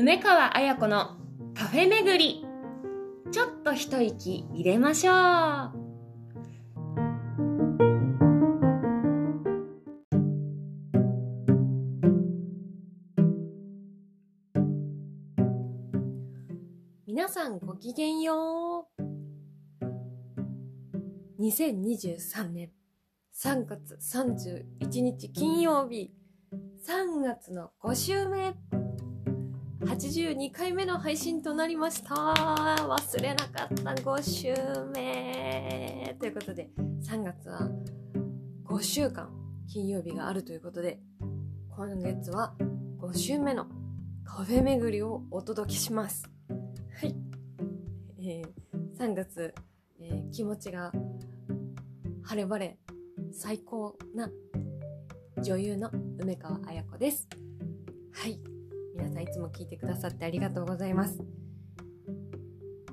梅川彩子のカフェ巡り。ちょっと一息入れましょう。皆さんごきげんよう。2023年3月31日金曜日。3月の5週目。82回目の配信となりました忘れなかった5週目ということで3月は5週間金曜日があるということで今月は5週目のカフェ巡りをお届けしますはい、えー、3月、えー、気持ちが晴れ晴れ最高な女優の梅川彩子です。はい。皆さんいつも聞いてくださってありがとうございます。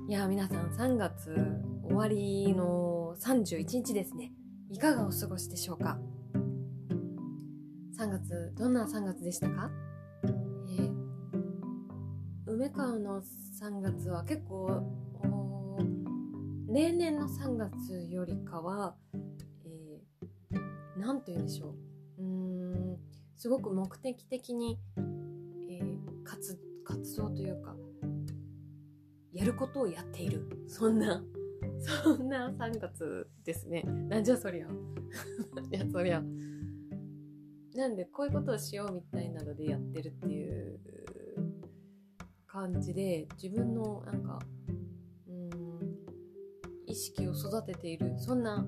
いや皆さん3月終わりの31日ですね。いかがお過ごしでしょうか ?3 月、どんな3月でしたか？えー、梅川の3月は結構、例年の3月よりかは、何て言うんでしょううんすごく目的的に、えー、活活動というかやることをやっている。そんなそんな3月ですね。なんじゃそりゃ。いやそりゃ。なんでこういうことをしようみたいなのでやってるっていう感じで自分のなんかうん意識を育てている。そんな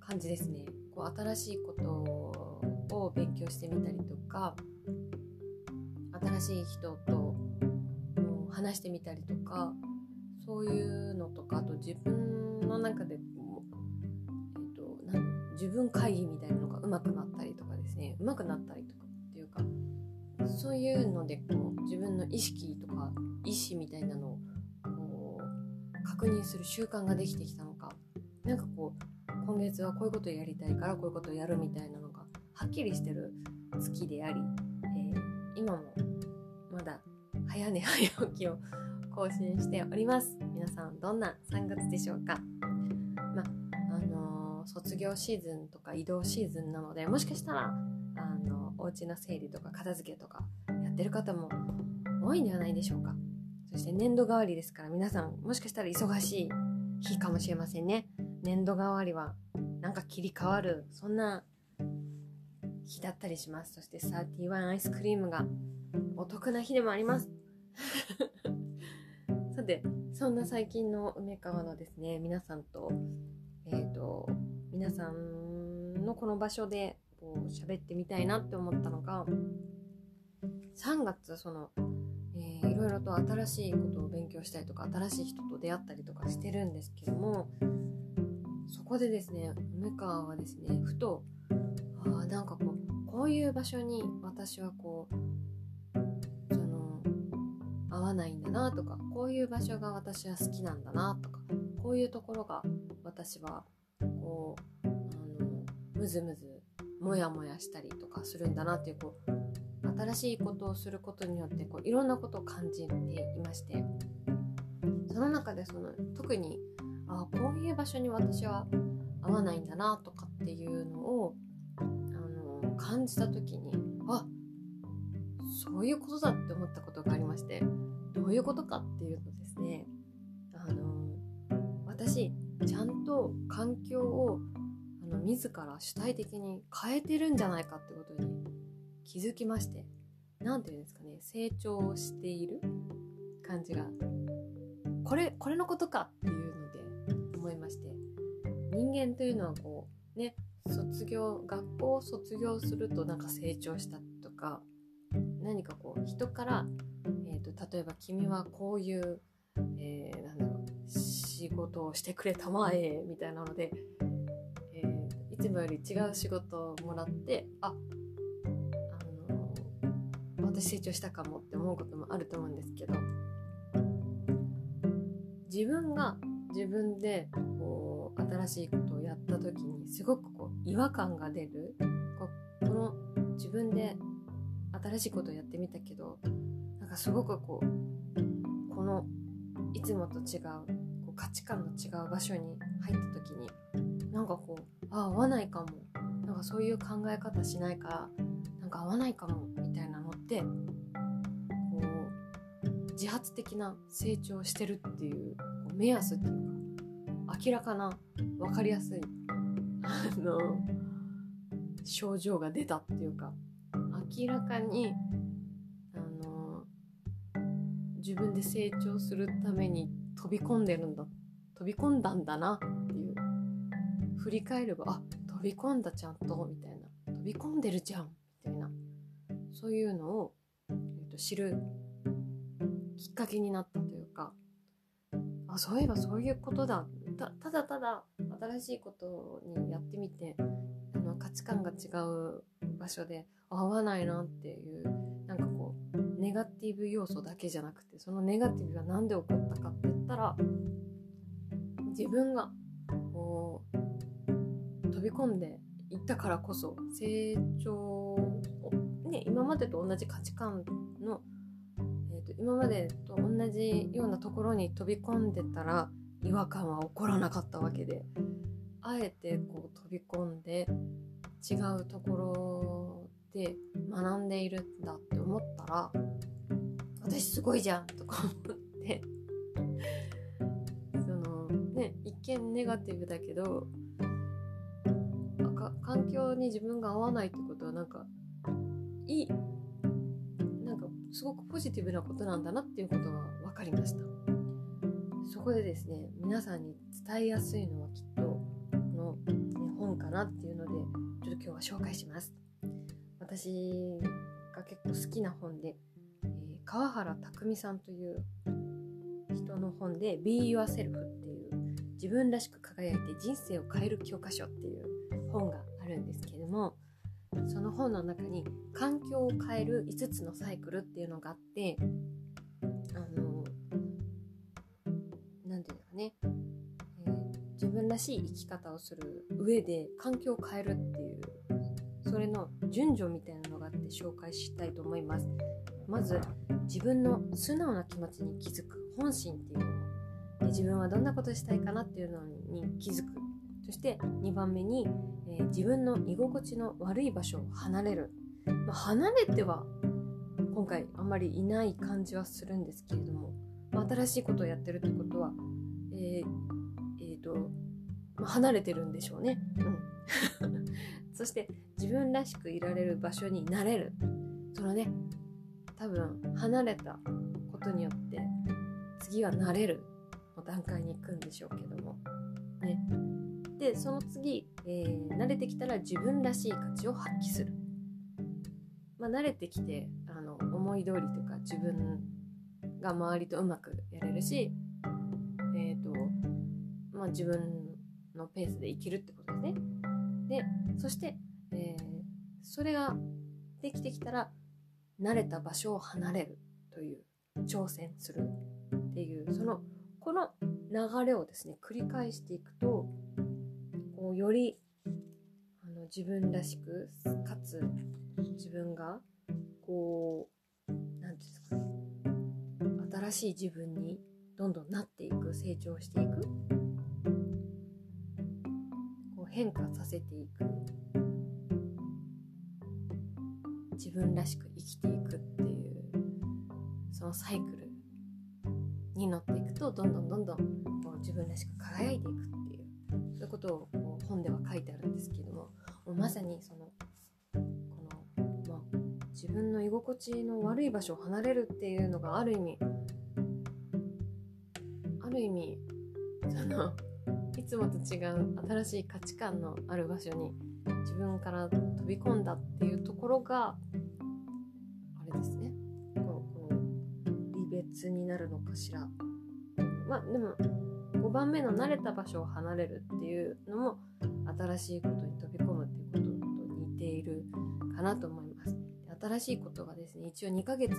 感じですね。こう新しいことを勉強してみたりとか新しい人と話してみたりとかそういうのとかあと自分の中で、えっと、な自分会議みたいなのが上手くなったりとかですね。上手くなったりとかっていうかそういうのでこう自分の意識とか意思みたいなのをこう確認する習慣ができてきたのかなんかこう今月はこういうことやりたいからこういうことをやるみたいなのがはっきりしてる月であり、えー、今も早寝早起きを更新しております。皆さんどんな3月でしょうか？まあのー、卒業シーズンとか移動シーズンなのでもしかしたらあのお家の整理とか片付けとかやってる方も多いんではないでしょうか？そして年度代わりですから皆さんもしかしたら忙しい日かもしれませんね。年度替わりはなんか切り替わるそんな日だったりします。そして31アイスクリームがお得な日でもあります。さてそんな最近の梅川のですね皆さんとえっ、ー、と皆さんのこの場所でこう喋ってみたいなって思ったのが3月その、えー、いろいろと新しいことを勉強したりとか新しい人と出会ったりとかしてるんですけどもそこでですね梅川はですねふとあなんかこうこういう場所に私はこう合わないんだなとかこういう場所が私は好きなんだなとかこういうところが私はこうあのムズムズモヤモヤしたりとかするんだなっていうこう新しいことをすることによってこういろんなことを感じていましてその中でその特にあこういう場所に私は合わないんだなとかっていうのをあの感じた時にそういうことだって思ったことがありましてどういうことかっていうとですねあの私ちゃんと環境をあの自ら主体的に変えてるんじゃないかってことに気づきまして何て言うんですかね成長している感じがこれこれのことかっていうので思いまして人間というのはこうね卒業学校を卒業するとなんか成長したとか何かこう人から、えーと、例えば君はこういう、えー、なんだろう仕事をしてくれたまえみたいなので、えー、いつもより違う仕事をもらってああの私成長したかもって思うこともあると思うんですけど自分が自分でこう新しいことをやった時にすごくこう違和感が出る。この自分で新しいことをやってみたけどなんかすごくこうこのいつもと違うこう価値観の違う場所に入った時になんかこうあ合わないかも。なんかそういう考え方しないからなんか合わないかもみたいなのってこう自発的な成長してるっていうこう目安っていうか明らかな分かりやすいあの症状が出たっていうか明らかにあの自分で成長するために飛び込んでるんだ飛び込んだんだなっていう。振り返ればあ飛び込んだちゃんとみたいな。飛び込んでるじゃんみたいな。そういうのを、えー、と知るきっかけになったというかあそういえばそういうことだ。たただただ新しいことにやってみて値観が違う場所で合わないなっていうなんかこうネガティブ要素だけじゃなくてそのネガティブが何で起こったかって言ったら自分がこう飛び込んでいったからこそ成長をね今までと同じ価値観の、えー、と今までと同じようなところに飛び込んでたら違和感は起こらなかったわけであえてこう飛び込んで違うところで学んでいるんだって思ったら私すごいじゃんとか思って。そのね一見ネガティブだけど環境に自分が合わないってことはなんかいいなんかすごくポジティブなことなんだなっていうことが分かりました。そこでですね皆さんに伝えやすいのはきっとこの、ね、本かなっていうのでちょっと今日は紹介します。私が結構好きな本で、えー、川原拓さんという人の本で Be Yourself っていう自分らしく輝いて人生を変える教科書っていう本があるんですけれどもその本の中に環境を変える5つのサイクルっていうのがあってあの何て言うのかね、えー、自分らしい生き方をする上で環境を変えるっていうそれの順序みたいなのがあって紹介したいと思います。まず自分の素直な気持ちに気づく本心っていうもの。で自分はどんなことしたいかなっていうのに気づく。そして2番目に、えー、自分の居心地の悪い場所を離れる、まあ、離れては今回あんまりいない感じはするんですけれども、まあ、新しいことをやってるってことはえー、えー、と、まあ、離れてるんでしょうね。うん。そして自分らしくいられる場所になれる。そのね多分離れたことによって次は慣れるの段階に行くんでしょうけども。ね。でその次、えー、慣れてきたら自分らしい価値を発揮する。まあ慣れてきてあの思い通りとか自分が周りとうまくやれるしえっ、ー、とまあ自分のペースで生きるってことですね。でそして、えー、それができてきたら慣れた場所を離れるという挑戦するっていうそのこの流れをですね繰り返していくとこうよりあの自分らしくかつ自分がこう何て言うんですかね新しい自分にどんどんなっていく成長していく変化させていく。自分らしく生きていくっていうそのサイクルに乗っていくとどんどんどんどんこう自分らしく輝いていくっていうそういうことをこう本では書いてあるんですけどももまさにそのこの、まあ、自分の居心地の悪い場所を離れるっていうのがある意味ある意味そのいつもと違う新しい価値観のある場所に自分から飛び込んだっていうところがあれですね。このこの離別になるのかしら。まあでも5番目の慣れた場所を離れるっていうのも新しいことに飛び込むっていうことと似ているかなと思います。新しいことがですね一応2ヶ月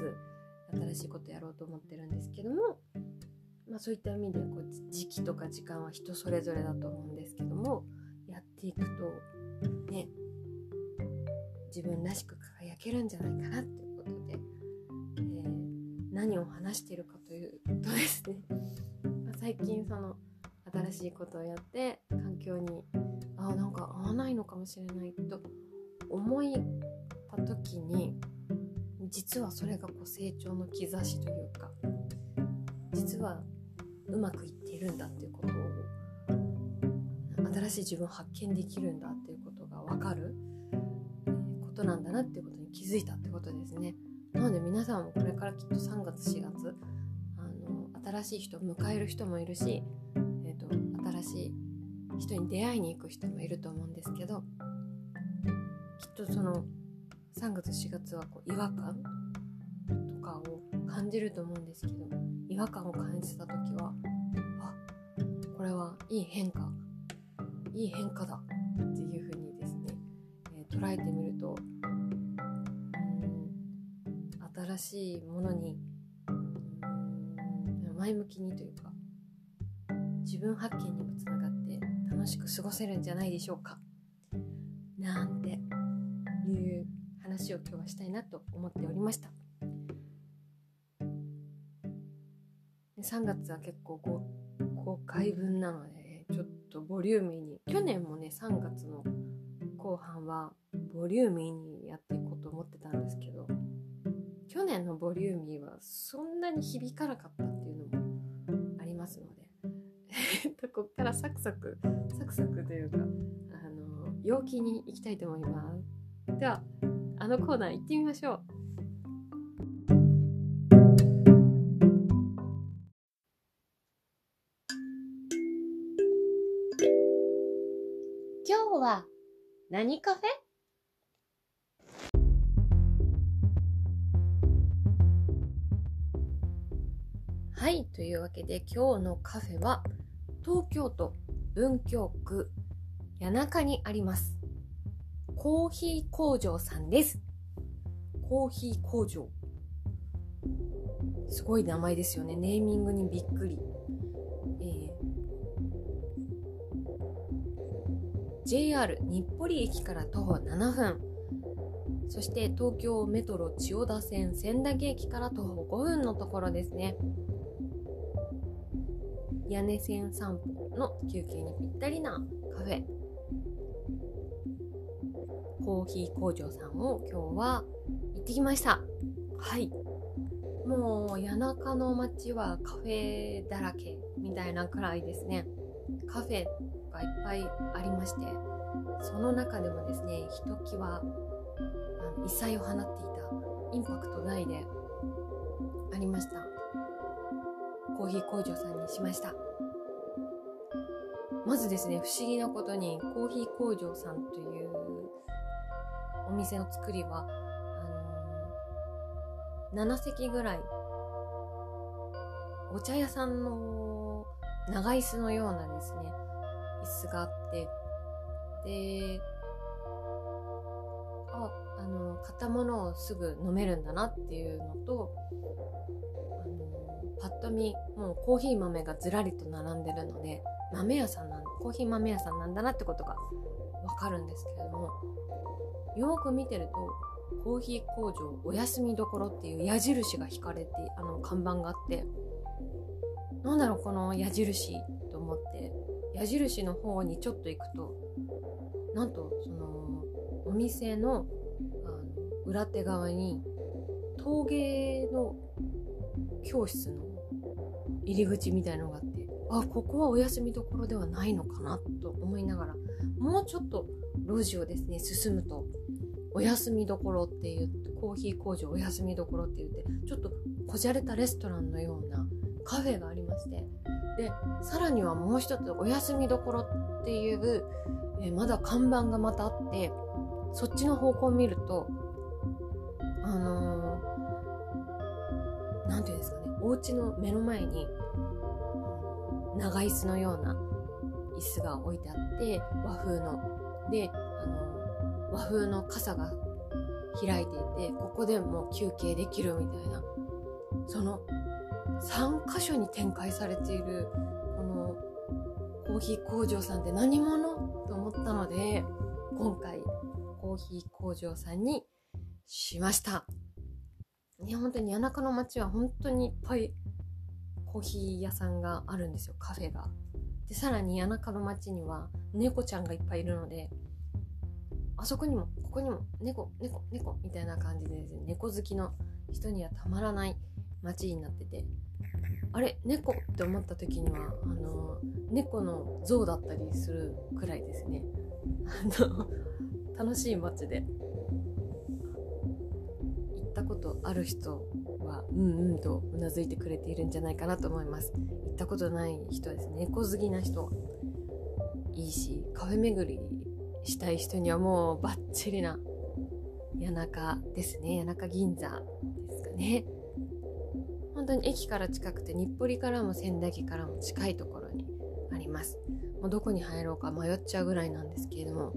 新しいことやろうと思ってるんですけどもまあ、そういった意味でこう時期とか時間は人それぞれだと思うんですけどもやっていくとね自分らしく輝けるんじゃないかなっていうことで、えー、何を話しているかというとですね 最近その新しいことをやって環境にあなんか合わないのかもしれないと思いた時に実はそれがこう成長の兆しというか実はうまくいっているんだっていうことを新しい自分を発見できるんだっていうことが分かることなんだなっていうことに気づいたってことですね。なので皆さんもこれからきっと3月4月あの新しい人を迎える人もいるし、えーと、新しい人に出会いに行く人もいると思うんですけどきっとその3月4月はこう違和感とかを感じると思うんですけど違和感を感じた時はあこれはいい変化いい変化だっていうふうにですね、えー、捉えてみると新しいものに前向きにというか自分発見にもつながって楽しく過ごせるんじゃないでしょうかなんていう話を今日はしたいなと思っておりました。3月は結構公開分なのでちょっとボリューミーに。去年もね3月の後半はボリューミーにやっていこうと思ってたんですけど去年のボリューミーはそんなに響かなかったっていうのもありますので こっからサクサクサクサクというかあの陽気にいきたいと思います。ではあのコーナー行ってみましょう。何カフェ？はい、というわけで今日のカフェは東京都文京区谷中にあります。コーヒー工場さんです。コーヒー工場。すごい名前ですよね。ネーミングにびっくり。JR 日暮里駅から徒歩7分。そして東京メトロ千代田線千駄木駅から徒歩5分のところですね。屋根線散歩の休憩にぴったりなカフェコーヒー工場さんを今日は行ってきましたはいもう谷中の街はカフェだらけみたいなくらいですねカフェがいっぱいありましてその中でもですねひときわあの異彩を放っていたインパクト大でありました。コーヒー工場さんにしました。まずですね不思議なことにコーヒー工場さんというお店の作りはあのー、7席ぐらいお茶屋さんの長椅子のようなですね椅子があって。でああの買ったものをすぐ飲めるんだなっていうのとあのパッと見もうコーヒー豆がずらりと並んでるので豆屋さんなんコーヒー豆屋さんなんだなってことがわかるんですけれどもよく見てるとコーヒー工場お休みどころっていう矢印が引かれてあの看板があってなんだろうこの矢印と思って。矢印の方にちょっと行くとなんとそのお店のあの裏手側に陶芸の教室の入り口みたいのがあってあここはお休みどころではないのかなと思いながらもうちょっと路地をですね進むとお休みどころって言ってコーヒー工場お休みどころって言ってちょっとこじゃれたレストランのようなカフェがありましてでさらにはもう一つお休みどころっていう、えまだ看板がまたあってそっちの方向を見るとあの何、ー、て言うんですかねお家の目の前に長椅子のような椅子が置いてあって和風の。であの和風の傘が開いていてここでもう休憩できるみたいなその3箇所に展開されているこのコーヒー工場さんって何者と思ったので今回コーヒー工場さんにしました。ね、本当に谷中の町は本当にいっぱいコーヒー屋さんがあるんですよ、カフェが。で、さらに谷中の町には猫ちゃんがいっぱいいるので、あそこにも、ここにも、猫、猫、猫みたいな感じでですね、猫好きの人にはたまらない街になってて、あれ猫って思った時には、あの、猫の像だったりするくらいですね。あの、楽しい街で。行ったことある人は、うんうんとうなずいてくれているんじゃないかなと思います。行ったことない人ですね、猫好きな人、いいし、カフェ巡りしたい人にはもうバッチリな谷中ですね。谷中銀座ですかね。本当に駅から近くて日暮里からも仙台駅からも近いところにあります。もうどこに入ろうか迷っちゃうぐらいなんですけれども、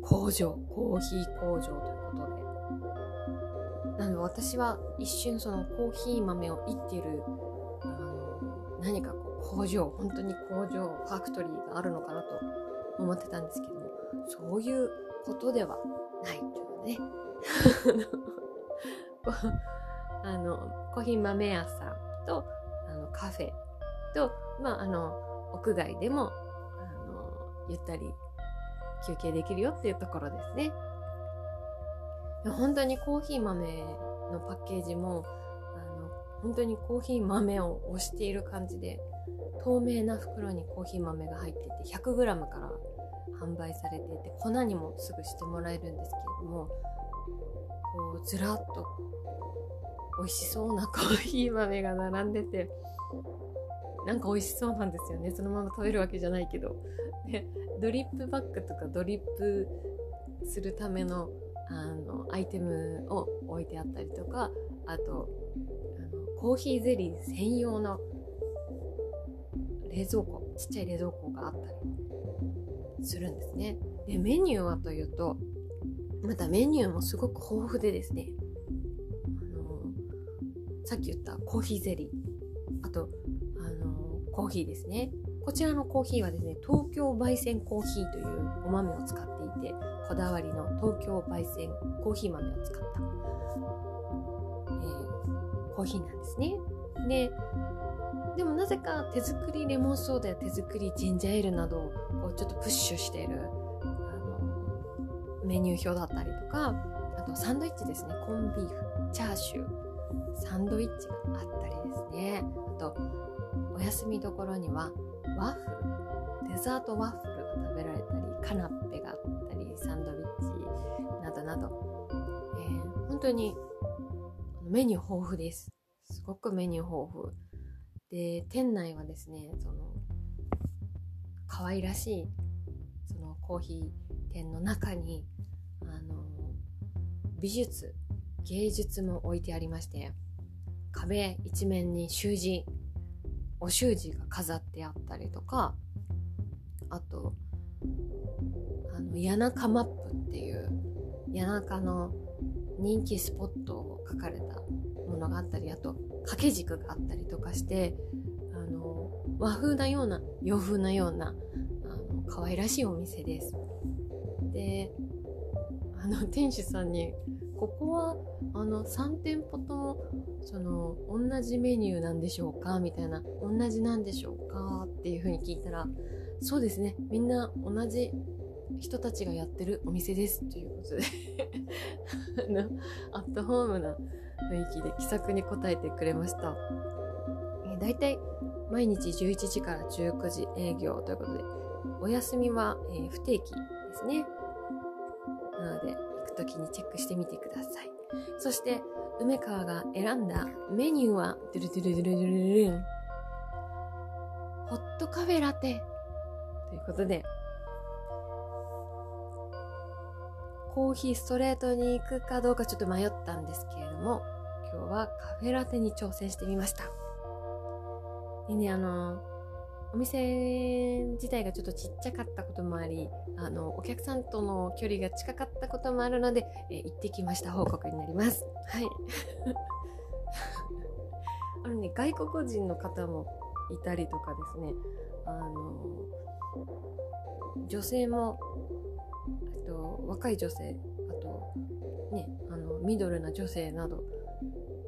工場、コーヒー工場ということで。なので私は一瞬そのコーヒー豆をいっている、あの、何かこう工場、本当に工場、ファクトリーがあるのかなと思ってたんですけども、そういうことではないというね。あの、コーヒー豆屋さんと、あの、カフェと、まあ、あの、屋外でも、あの、ゆったり休憩できるよっていうところですね。本当にコーヒー豆のパッケージも、あの、本当にコーヒー豆を押している感じで、透明な袋にコーヒー豆が入っていて、100g から販売されていて、粉にもすぐしてもらえるんですけれども、こう、ずらっと美味しそうなコーヒー豆が並んでて、なんか美味しそうなんですよね。そのまま食べるわけじゃないけど。で、ドリップバッグとかドリップするためのあのアイテムを置いてあったりとか、あと、あのコーヒーゼリー専用の冷蔵庫、ちっちゃい冷蔵庫があったりするんですね。で、メニューはというと、またメニューもすごく豊富でですね、さっき言ったコーヒーゼリー、あと、あの、コーヒーですね。こちらのコーヒーはですね、東京焙煎コーヒーというお豆を使っていて、こだわりの東京焙煎コーヒー豆を使った、えー、コーヒーなんですね。で、でもなぜか手作りレモンソーダや手作りジンジャーエールなどをこうちょっとプッシュしているあのメニュー表だったりとか、あとサンドイッチですね、コンビーフ、チャーシュー、サンドイッチがあったりですね。あとお休みどころにはワッフル。デザートワッフルが食べられたりカナッペがあったりサンドイッチなどなど、えー、本当にメニュー豊富です。すごくメニュー豊富。で店内はですねその可愛らしいそのコーヒー店の中にあの美術芸術も置いてありまして壁一面に習字お習字が飾ってあったりとかあとあの谷中マップっていう谷中の人気スポットを書かれたものがあったりあと掛け軸があったりとかしてあの和風なような洋風なようなあの可愛らしいお店です。であの店主さんにここはあの3店舗ともその同じメニューなんでしょうか？みたいな同じなんでしょうか？っていう風に聞いたらそうですね。みんな同じ人たちがやってるお店です。ということで。あのアットホームな雰囲気で気さくに答えてくれました。えー、だいたい毎日11時から19時営業ということで、お休みは、えー、不定期ですね。なので、時にチェックしてみてください。そして、梅川が選んだメニューは、ドゥルドゥルドゥルドゥルルン。ホットカフェラテ。ということで、コーヒーストレートに行くかどうかちょっと迷ったんですけれども、今日はカフェラテに挑戦してみました。でね、あのお店自体がちょっとちっちゃかったこともあり、あの、お客さんとの距離が近かったこともあるので、え行ってきました報告になります。はい。あのね、外国人の方もいたりとかですね、あの、女性も、あと、若い女性、あと、ね、あの、ミドルな女性など、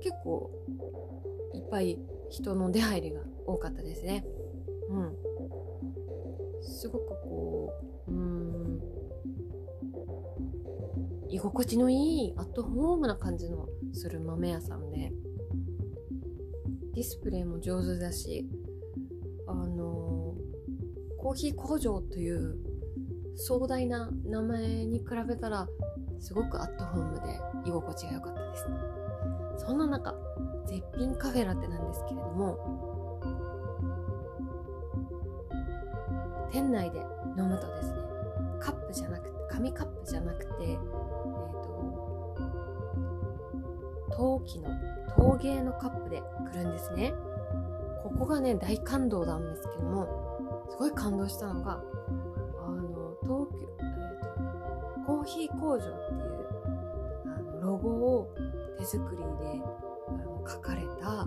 結構いっぱい人の出入りが多かったですねうんすごくこううん。居心地のいいアットホームな感じのする豆屋さんでディスプレイも上手だしあのコーヒー工場という壮大な名前に比べたらすごくアットホームで居心地が良かったです。そんな中絶品カフェラテなんですけれども店内で飲むとですね。カップじゃなくて紙カップじゃなくてえっ、ー、と陶器の陶芸のカップで来るんですね。ここがね大感動なんですけどもすごい感動したのがあの東京、えーと、コーヒー工場っていうあのロゴを手作りであの書かれた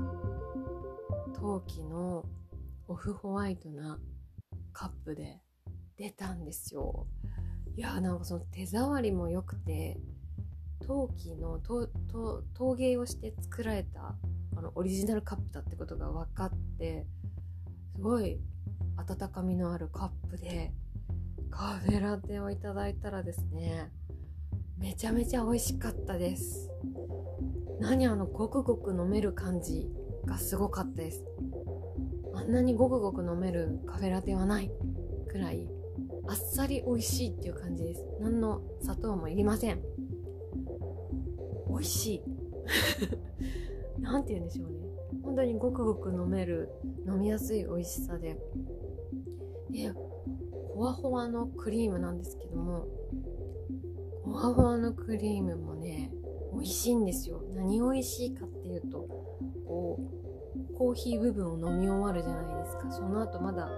陶器のオフホワイトなカップで出たんですよ。いやなんかその手触りも良くて陶器の陶芸をして作られたあのオリジナルカップだってことが分かってすごい温かみのあるカップでカフェラテをいただいたらですねめちゃめちゃ美味しかったです何あのごくごく飲める感じがすごかったですあんなにごくごく飲めるカフェラテはないくらいあっさり美味しいっていう感じです。何の砂糖もいりません。美味しい。何て言うんでしょうね。本当にごくごく飲める飲みやすい美味しさで。でほわほわのクリームなんですけどもほわほわのクリームもね美味しいんですよ。何美味しいかっていうとこうコーヒー部分を飲み終わるじゃないですか。その後まだ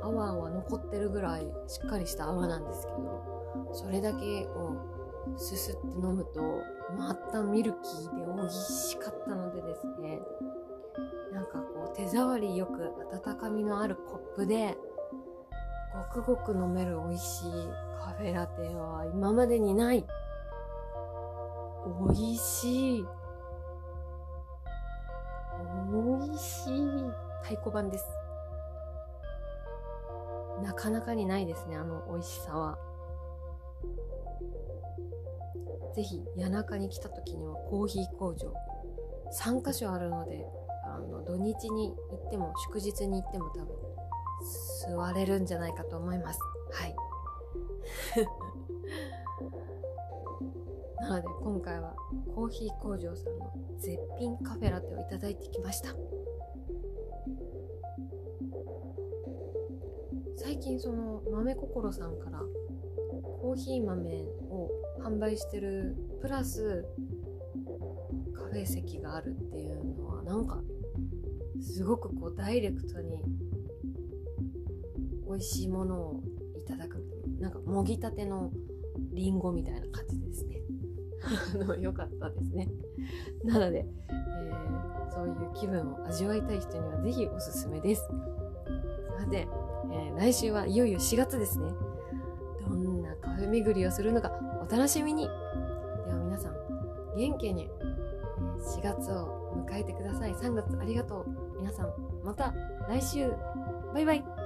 泡は残ってるぐらいしっかりした泡なんですけどそれだけをすすって飲むとまたミルキーで美味しかったのでですね。なんかこう手触りよく温かみのあるコップでごくごく飲める美味しいカフェラテは今までにない。美味しい。しい太鼓判です。なかなかにないですねあの美味しさは。ぜひ谷中に来た時にはコーヒー工場3カ所あるのであの土日に行っても祝日に行っても多分座れるんじゃないかと思います。はい。なので今回はコーヒー工場さんの絶品カフェラテをいただいてきました。最近その豆心さんからコーヒー豆を販売してるプラスカフェ席があるっていうのはなんかすごくこうダイレクトに美味しいものをいただく。なんかもぎたてのりんごみたいな感じですね。よかったですね。なので、えー、そういう気分を味わいたい人にはぜひおすすめです。さて、えー、来週はいよいよ4月ですね。どんなカフェ巡りをするのかお楽しみに。では皆さん元気に4月を迎えてください。3月ありがとう。皆さんまた来週。バイバイ。